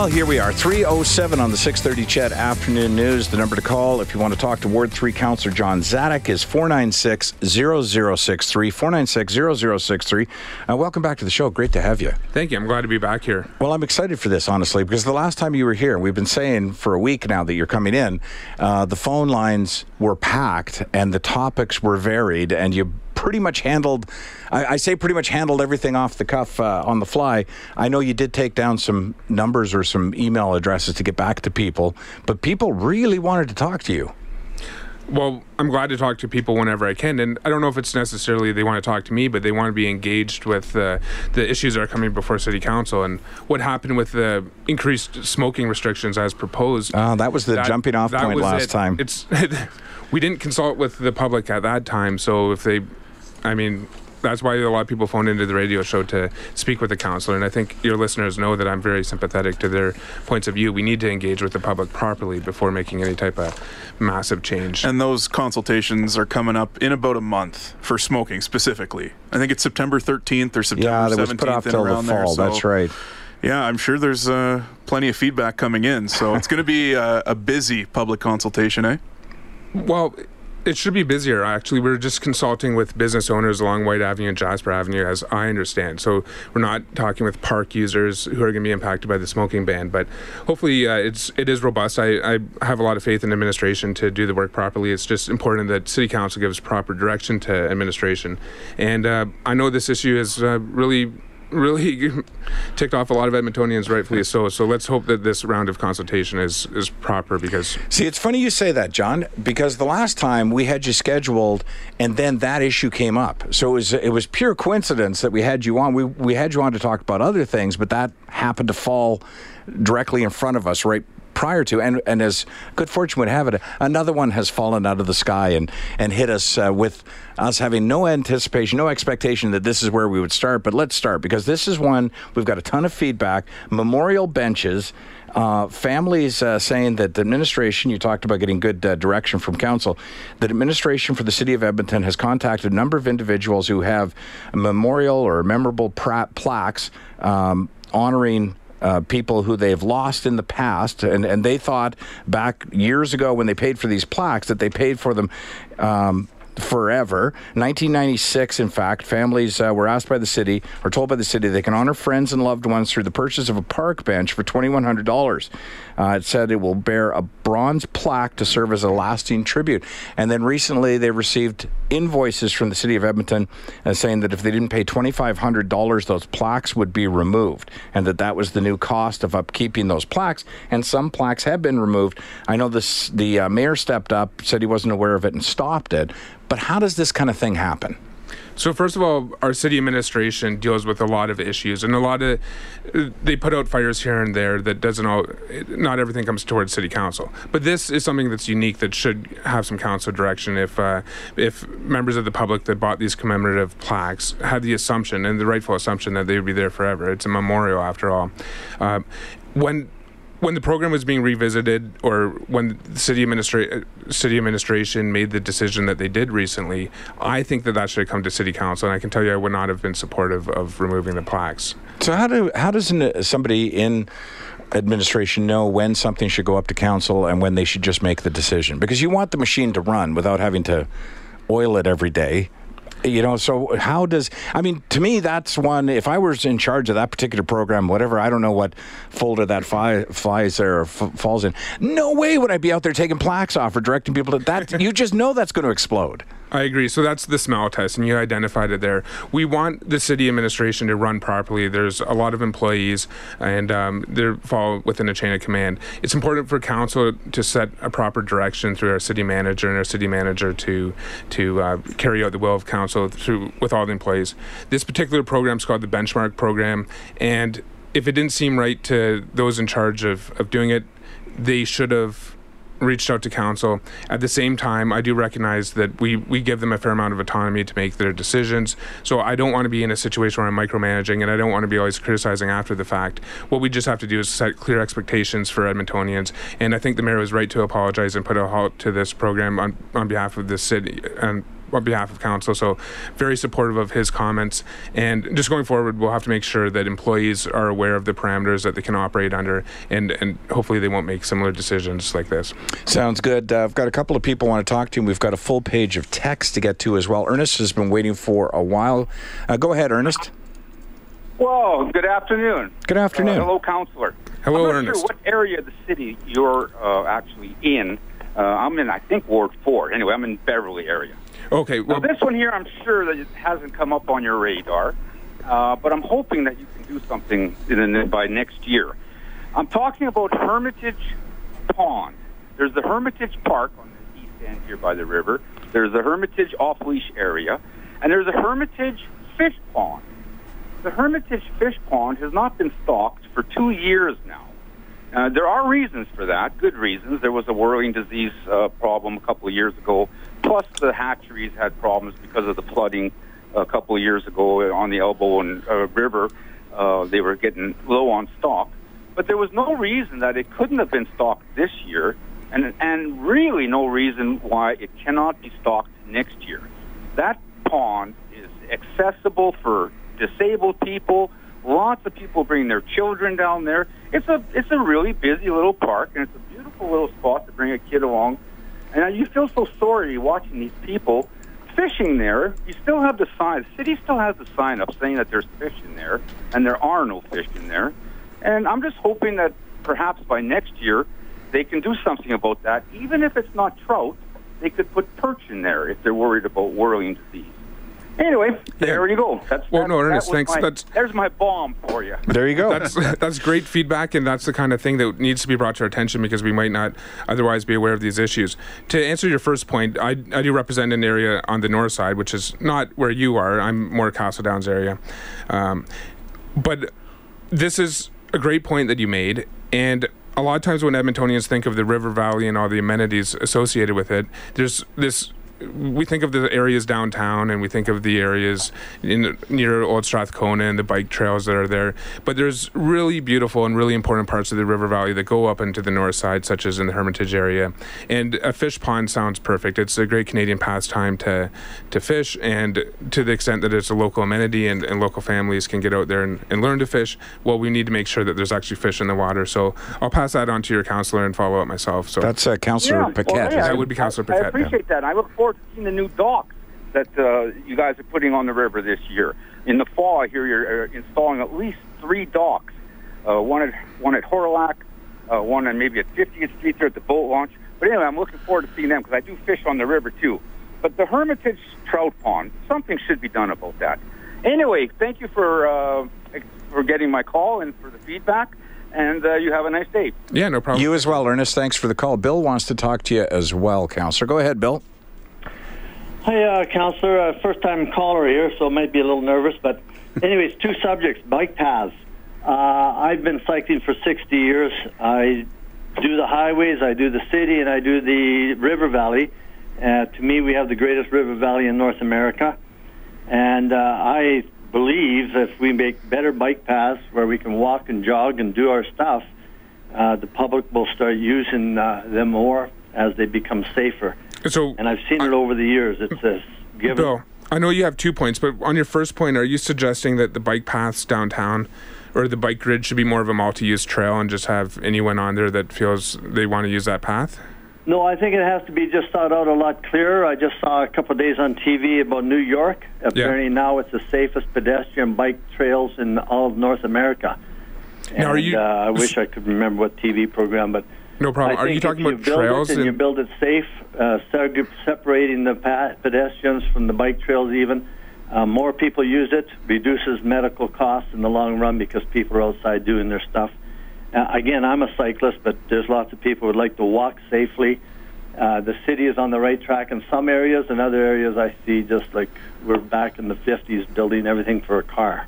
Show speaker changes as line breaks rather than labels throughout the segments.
Well, here we are, 307 on the 630 CHED Afternoon News. The number to call if you want to talk to Ward 3 Councillor John Zadok is 496-0063, 496-0063. Uh, welcome back to the show. Great to have you.
Thank you. I'm glad to be back here.
Well, I'm excited for this, honestly, because the last time you were here, we've been saying for a week now that you're coming in, uh, the phone lines were packed and the topics were varied, and you pretty much handled, I, I, say pretty much handled everything off the cuff uh, on the fly. I know you did take down some numbers or some email addresses to get back to people, but people really wanted to talk to you.
Well, I'm glad to talk to people whenever I can, and I don't know if it's necessarily they want to talk to me, but they want to be engaged with uh, the issues that are coming before City Council and what happened with the increased smoking restrictions as proposed.
Uh, that was the that, jumping off point last
it.
time.
It's we didn't consult with the public at that time, so if they I mean, that's why a lot of people phone into the radio show to speak with the counselor. And I think your listeners know that I'm very sympathetic to their points of view. We need to engage with the public properly before making any type of massive change.
And those consultations are coming up in about a month for smoking specifically. I think it's September 13th or September
yeah,
that
17th. was put off till the fall. There, so
that's
right.
Yeah, I'm sure there's uh, plenty of feedback coming in. So it's going to be a, a busy public consultation, eh?
Well, it should be busier. Actually, we're just consulting with business owners along Whyte Avenue and Jasper Avenue, as I understand. So we're not talking with park users who are going to be impacted by the smoking ban. But hopefully, uh, it's it is robust. I, I have a lot of faith in administration to do the work properly. It's just important that City Council gives proper direction to administration. And uh, I know this issue is uh, really really ticked off a lot of Edmontonians, rightfully so. So let's hope that this round of consultation is is proper because.
See, it's funny you say that, John, because the last time we had you scheduled, and then that issue came up. So it was it was pure coincidence that we had you on. We we had you on to talk about other things, but that happened to fall directly in front of us right prior to, and, and as good fortune would have it, another one has fallen out of the sky and, and hit us uh, with us having no anticipation, no expectation that this is where we would start. But let's start because this is one we've got a ton of feedback. Memorial benches. Uh, families uh, saying that the administration, you talked about getting good uh, direction from council, that administration for the city of Edmonton has contacted a number of individuals who have memorial or memorable pra- plaques um, honoring uh, people who they've lost in the past, and, and they thought back years ago when they paid for these plaques that they paid for them. Um, forever. 1996, in fact, families uh, were asked by the city or told by the city they can honor friends and loved ones through the purchase of a park bench for $2,100. Uh, it said it will bear a bronze plaque to serve as a lasting tribute. And then recently they received invoices from the city of Edmonton uh, saying that if they didn't pay $2,500, those plaques would be removed, and that that was the new cost of upkeeping those plaques. And some plaques have been removed. I know this. The uh, mayor stepped up, said he wasn't aware of it, and stopped it. But how does this kind of thing happen?
So first of all, our city administration deals with a lot of issues, and a lot of they put out fires here and there that doesn't all. Not everything comes towards city council, but this is something that's unique that should have some council direction. If uh, if members of the public that bought these commemorative plaques had the assumption and the rightful assumption that they would be there forever, it's a memorial after all. Uh, when when the program was being revisited, or when the city administra- city administration made the decision that they did recently, I think that that should have come to city council, and I can tell you, I would not have been supportive of removing the plaques.
So how do how does somebody in administration know when something should go up to council and when they should just make the decision? Because you want the machine to run without having to oil it every day you know so how does i mean to me that's one if i was in charge of that particular program whatever i don't know what folder that fly, flies there or f- falls in. No way would i be out there taking plaques off or directing people to that. You just know that's going to explode
I agree. So that's the smell test, and you identified it there. We want the city administration to run properly. There's a lot of employees, and um, they fall within a chain of command. It's important for council to set a proper direction through our city manager and our city manager to to uh, carry out the will of council through with all the employees. This particular program is called the Benchmark Program, and if it didn't seem right to those in charge of, of doing it, they should have reached out to council. At the same time, I do recognize that we, we give them a fair amount of autonomy to make their decisions. So I don't want to be in a situation where I'm micromanaging and I don't want to be always criticizing after the fact. What we just have to do is set clear expectations for Edmontonians. And I think the mayor was right to apologize and put a halt to this program on, on behalf of the city and on behalf of council. So very supportive of his comments. And just going forward, we'll have to make sure that employees are aware of the parameters that they can operate under, and and hopefully they won't make similar decisions like this.
Sounds good. Uh, I've got a couple of people want to talk to you. We've got a full page of text to get to as well. Ernest has been waiting for a while. Uh, go ahead, Ernest.
Well, good afternoon.
Good afternoon.
Uh, hello, counselor.
Hello,
I'm not
Ernest.
Sure what area of the city you're uh, actually in? Uh, I'm in, I think, Ward Four. Anyway, I'm in Beverly area.
Okay,
Now,
well,
this one here, I'm sure that it hasn't come up on your radar, uh, but I'm hoping that you can do something in the, by next year. I'm talking about Hermitage Pond. There's the Hermitage Park on the east end here by the river. There's the Hermitage off leash area, and there's a Hermitage Fish Pond. The Hermitage Fish Pond has not been stocked for two years now. Uh, there are reasons for that, good reasons. There was a whirling disease uh, problem a couple of years ago. Plus, the hatcheries had problems because of the flooding a couple of years ago on the Elbow and uh, River. Uh, they were getting low on stock, but there was no reason that it couldn't have been stocked this year, and and really no reason why it cannot be stocked next year. That pond is accessible for disabled people. Lots of people bring their children down there. It's a it's a really busy little park, and it's a beautiful little spot to bring a kid along. And you feel so sorry watching these people fishing there. You still have the sign. The city still has the sign up saying that there's fish in there, and there are no fish in there. And I'm just hoping that perhaps by next year they can do something about that. Even if it's not trout, they could put perch in there if they're worried about whirling disease. Anyway, there you go. That's
Well,
that-
no,
that
Ernest,
was
thanks.
my-
That's-
there's my bomb for you.
There you go.
that's that's great feedback, and that's the kind of thing that needs to be brought to our attention because we might not otherwise be aware of these issues. To answer your first point, I, I do represent an area on the north side, which is not where you are. I'm more Castle Downs area, um, but this is a great point that you made, and a lot of times when Edmontonians think of the River Valley and all the amenities associated with it, there's this. We think of the areas downtown, and we think of the areas in near Old Strathcona and the bike trails that are there. But there's really beautiful and really important parts of the River Valley that go up into the north side, such as in the Hermitage area. And a fish pond sounds perfect. It's a great Canadian pastime to to fish, and to the extent that it's a local amenity and, and local families can get out there and, and learn to fish. Well, we need to make sure that there's actually fish in the water. So I'll pass that on to your counselor and follow up myself. So
That's uh, Councillor
well,
Paquette.
hey,
That
I-
would be Councillor
I, I
Paquette, yeah.
appreciate that. I look forward to seeing the new docks that uh, you guys are putting on the river this year. In the fall, I hear you're uh, installing at least three docks. Uh, one at one at Horlock, uh, one on maybe at 50th Street there at the boat launch. But anyway, I'm looking forward to seeing them because I do fish on the river too. But the Hermitage Trout Pond, something should be done about that. Anyway, thank you for uh, for getting my call and for the feedback. And uh, you have a nice day.
yeah, no problem.
You as well, Ernest. Thanks for the call. Bill wants to talk to you as well, Councillor. Go ahead, Bill.
Hi, uh, Counselor. Uh, first time caller here, so I might be a little nervous. But, anyways, two subjects bike paths. Uh, I've been cycling for 60 years. I do the highways, I do the city, and I do the river valley. Uh, to me, we have the greatest river valley in North America. And uh, I believe if we make better bike paths where we can walk and jog and do our stuff, uh, the public will start using uh, them more as they become safer.
So
And I've seen it over the years. It's a given.
Bill, I know you have two points, but on your first point, are you suggesting that the bike paths downtown or the bike grid should be more of a multi-use trail and just have anyone on there that feels they want to use that path?
No, I think it has to be just thought out a lot clearer. I just saw a couple of days on TV about New York. Apparently now it's the safest pedestrian bike trails in all of North America. And
Now, are you-
uh, I wish I could remember what TV program, but
No problem.
I
Are you talking about
you build
trails
and you build it safe, uh, separating the pedestrians from the bike trails, even. Uh, more people use it, reduces medical costs in the long run because people are outside doing their stuff. Uh, again, I'm a cyclist, but there's lots of people who would like to walk safely. Uh, the city is on the right track in some areas. In other areas, I see just like we're back in the 50s building everything for a car.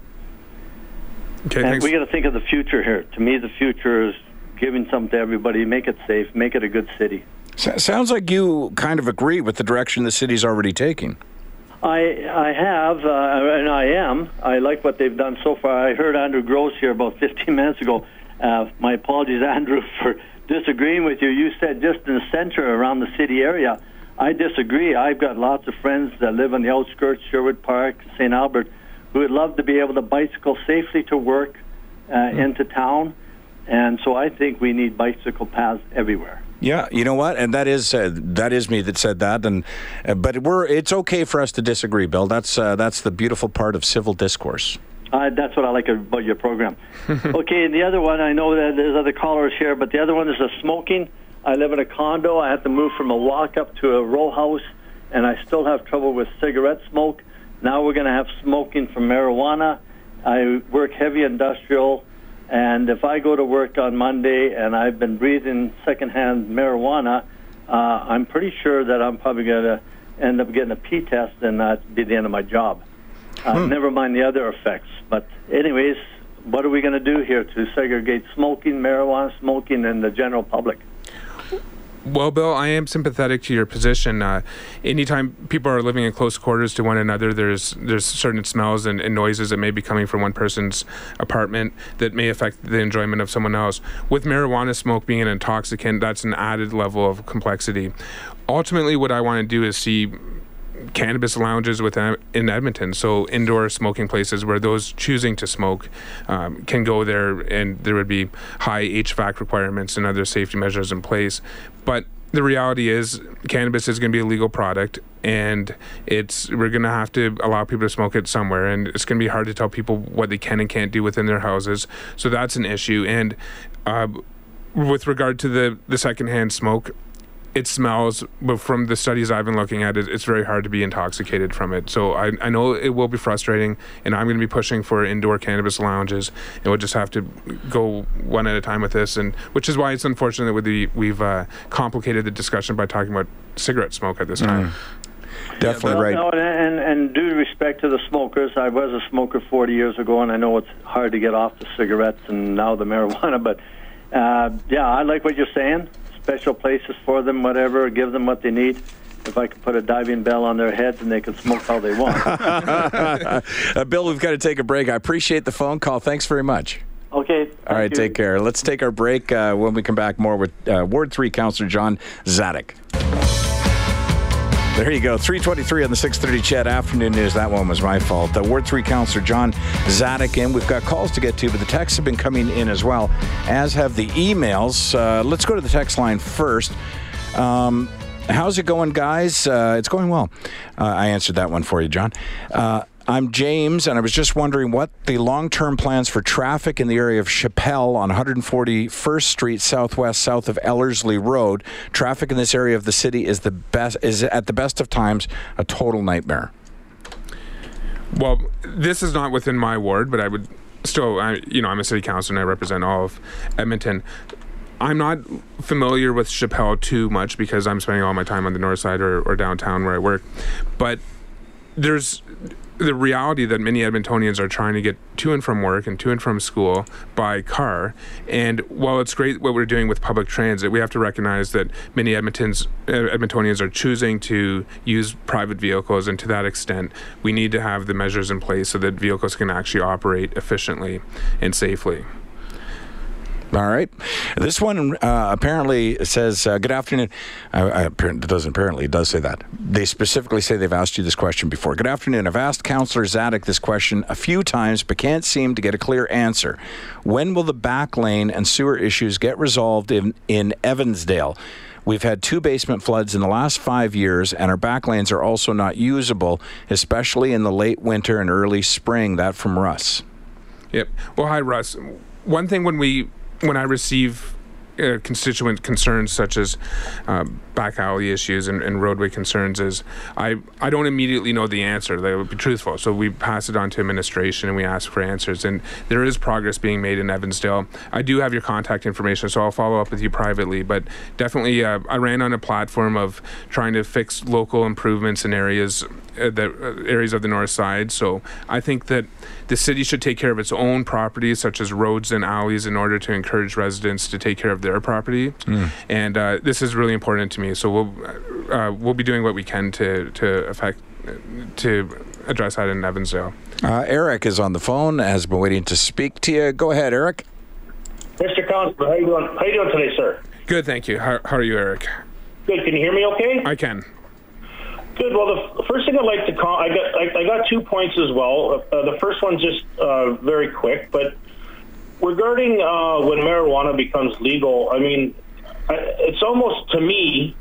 Okay,
And
thanks.
we got to think of the future here. To me, the future is giving something to everybody, make it safe, make it a good city.
S- sounds like you kind of agree with the direction the city's already taking.
I I have, uh, and I am. I like what they've done so far. I heard Andrew Gross here about 15 minutes ago. Uh, my apologies, Andrew, for disagreeing with you. You said just in the center around the city area. I disagree. I've got lots of friends that live on the outskirts, Sherwood Park, St. Albert, who would love to be able to bicycle safely to work, uh, into town. And so I think we need bicycle paths everywhere.
Yeah, you know what, and that is uh, that is me that said that, and uh, but we're it's okay for us to disagree, Bill. That's uh, that's the beautiful part of civil discourse.
Uh, that's what I like about your program. okay, and the other one, I know that there's other callers here, but the other one is the smoking. I live in a condo. I have to move from a walk up to a row house, and I still have trouble with cigarette smoke. Now we're going to have smoking from marijuana. I work heavy industrial, and if I go to work on Monday and I've been breathing secondhand marijuana, uh, I'm pretty sure that I'm probably going to end up getting a P test, and that'd be the end of my job. Uh, Never mind the other effects. But anyways, what are we going to do here to segregate smoking, marijuana smoking, and the general public?
Well, Bill, I am sympathetic to your position. Uh, anytime people are living in close quarters to one another, there's there's certain smells and, and noises that may be coming from one person's apartment that may affect the enjoyment of someone else. With marijuana smoke being an intoxicant, that's an added level of complexity. Ultimately, what I want to do is see cannabis lounges within in Edmonton, so indoor smoking places where those choosing to smoke um, can go there, and there would be high HVAC requirements and other safety measures in place. But the reality is, cannabis is going to be a legal product, and it's we're going to have to allow people to smoke it somewhere, and it's going to be hard to tell people what they can and can't do within their houses. So that's an issue, and. Uh, with regard to the, the secondhand smoke, it smells, but from the studies I've been looking at, it, it's very hard to be intoxicated from it. So I, I know it will be frustrating, and I'm going to be pushing for indoor cannabis lounges, and we'll just have to go one at a time with this. And which is why it's unfortunate that we, we've uh, complicated the discussion by talking about cigarette smoke at this time.
Definitely
Well,
right.
No, and, and, and due respect to the smokers, I was a smoker 40 years ago, and I know it's hard to get off the cigarettes and now the marijuana. But uh, yeah, I like what you're saying. Special places for them, whatever. Give them what they need. If I could put a diving bell on their heads and they can smoke all they want.
Uh, Bill, we've got to take a break. I appreciate the phone call. Thanks very much.
Okay.
All right,
you.
take care. Let's take our break. Uh, when we come back, more with uh, Ward 3 Councillor John Zadek. There you go. 323 on the 630 CHED Afternoon News. That one was my fault. Uh, Ward 3 Councillor John Zadek in. We've got calls to get to, but the texts have been coming in as well, as have the emails. Uh, let's go to the text line first. Um, how's it going, guys? Uh, it's going well. Uh, I answered that one for you, John. Uh, I'm James, and I was just wondering what the long term plans for traffic in the area of Chappelle on 141st Street Southwest, south of Ellerslie Road. Traffic in this area of the city is the best is at the best of times a total nightmare.
Well, this is not within my ward, but I would still, I, you know, I'm a city councilor and I represent all of Edmonton. I'm not familiar with Chappelle too much because I'm spending all my time on the north side or, or downtown where I work. But there's the reality that many Edmontonians are trying to get to and from work and to and from school by car. And while it's great what we're doing with public transit, we have to recognize that many Edmontons, Edmontonians are choosing to use private vehicles. And to that extent, we need to have the measures in place so that vehicles can actually operate efficiently and safely.
All right. This one uh, apparently says, uh, Good afternoon. It doesn't apparently, it does say that. They specifically say they've asked you this question before. Good afternoon. I've asked Councillor Zadek this question a few times, but can't seem to get a clear answer. When will the back lane and sewer issues get resolved in, in Evansdale? We've had two basement floods in the last five years, and our back lanes are also not usable, especially in the late winter and early spring. That from Russ.
Yep. Well, hi, Russ. One thing when we when I receive uh, constituent concerns such as uh, back alley issues and, and, roadway concerns is I, I don't immediately know the answer. That would be truthful. So we pass it on to administration and we ask for answers. And there is progress being made in Evansdale. I do have your contact information, so I'll follow up with you privately. But definitely, uh, I ran on a platform of trying to fix local improvements in areas uh, that uh, areas of the north side. So I think that the city should take care of its own properties, such as roads and alleys, in order to encourage residents to take care of their property. Mm. And uh, this is really important to me. So we'll uh, we'll be doing what we can to to affect to address that in Evansdale.
Uh, Eric is on the phone. Has been waiting to speak to you. Go ahead, Eric.
Mr. Constable, how you doing? How you doing today, sir?
Good, thank you. How, how are you, Eric?
Good. Can you hear me? Okay.
I can.
Good. Well, the first thing I'd like to call, I got, I, I got two points as well. Uh, the first one's just uh, very quick, but regarding uh, when marijuana becomes legal, I mean, it's almost to me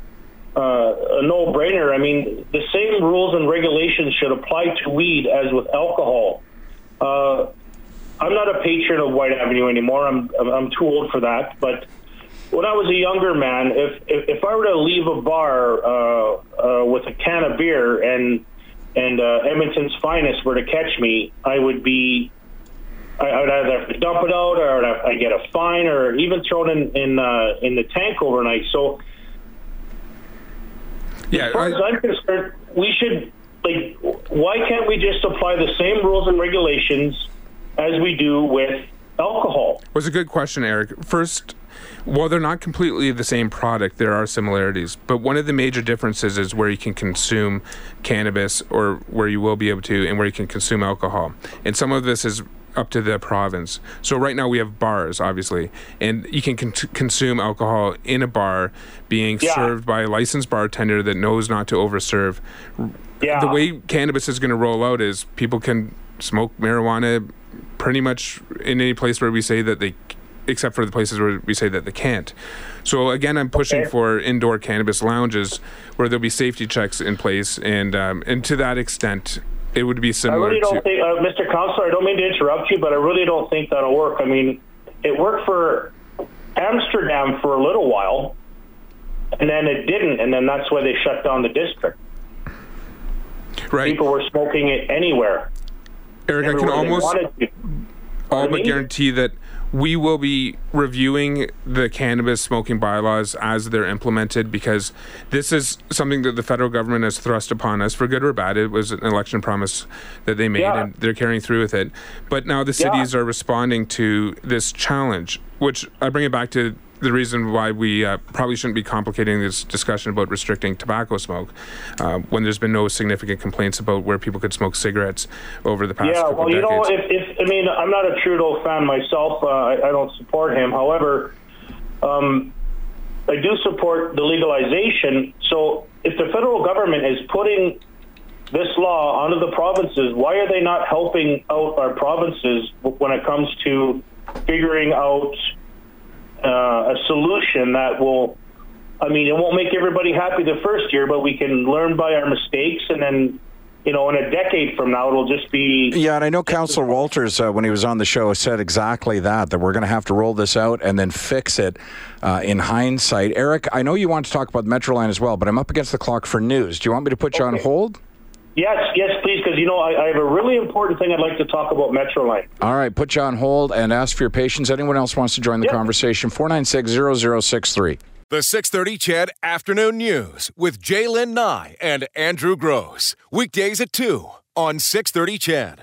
uh, a no-brainer. I mean, the same rules and regulations should apply to weed as with alcohol. Uh, I'm not a patron of Whyte Avenue anymore. I'm I'm too old for that. But when I was a younger man, if if, if I were to leave a bar uh, uh, with a can of beer and and uh, Edmonton's finest were to catch me, I would be I, would either have to dump it out, or I get a fine, or even thrown in in uh, in the tank overnight. So,
yeah,
as far as I'm concerned, we should like. Why can't we just apply the same rules and regulations as we do with alcohol?
Was a good question, Eric. First, while they're not completely the same product, there are similarities. But one of the major differences is where you can consume cannabis or where you will be able to, and where you can consume alcohol. And some of this is up to the province. So right now we have bars, obviously, and you can con- consume alcohol in a bar, being yeah. served by a licensed bartender that knows not to overserve. Yeah. The way cannabis is going to roll out is people can smoke marijuana pretty much in any place where we say that they except for the places where we say that they can't. So again, I'm pushing okay. for indoor cannabis lounges where there'll be safety checks in place, and um, and to that extent, it would be similar.
I really don't
to,
think, uh, Mr. Counselor, I don't mean to interrupt you, but I really don't think that'll work. I mean, it worked for Amsterdam for a little while, and then it didn't, and then that's why they shut down the district.
Right.
People were smoking it anywhere.
Eric, I can almost all but guarantee that we will be reviewing the cannabis smoking bylaws as they're implemented because this is something that the federal government has thrust upon us for good or bad. It was an election promise that they made yeah. and they're carrying through with it. But now the cities yeah. are responding to this challenge, which I bring it back to the reason why we uh, probably shouldn't be complicating this discussion about restricting tobacco smoke uh, when there's been no significant complaints about where people could smoke cigarettes over the past
yeah, well, you
decades.
know, if, if, I mean, I'm not a Trudeau fan myself. Uh, I, I, don't support him. However, um, I do support the legalization. So if the federal government is putting this law onto the provinces, why are they not helping out our provinces when it comes to figuring out uh, a solution that will. I mean, it won't make everybody happy the first year, but we can learn by our mistakes, and then you know, in a decade from now, it'll just be.
Yeah, and I know Councillor Walters, uh, when he was on the show, said exactly that, that we're going to have to roll this out and then fix it uh, in hindsight. Eric, I know you want to talk about Metroline as well, but I'm up against the clock for news. Do you want me to put you okay. on hold?
Yes, yes, please, because you know I, I, have a really important thing I'd like to talk about Metroline.
All right, put you on hold and ask for your patience. Anyone else wants to join the yep. conversation? 496-0063.
The 630 CHED Afternoon News with J'lyn Nye and Andrew Gross. Weekdays at 2 on 630 CHED.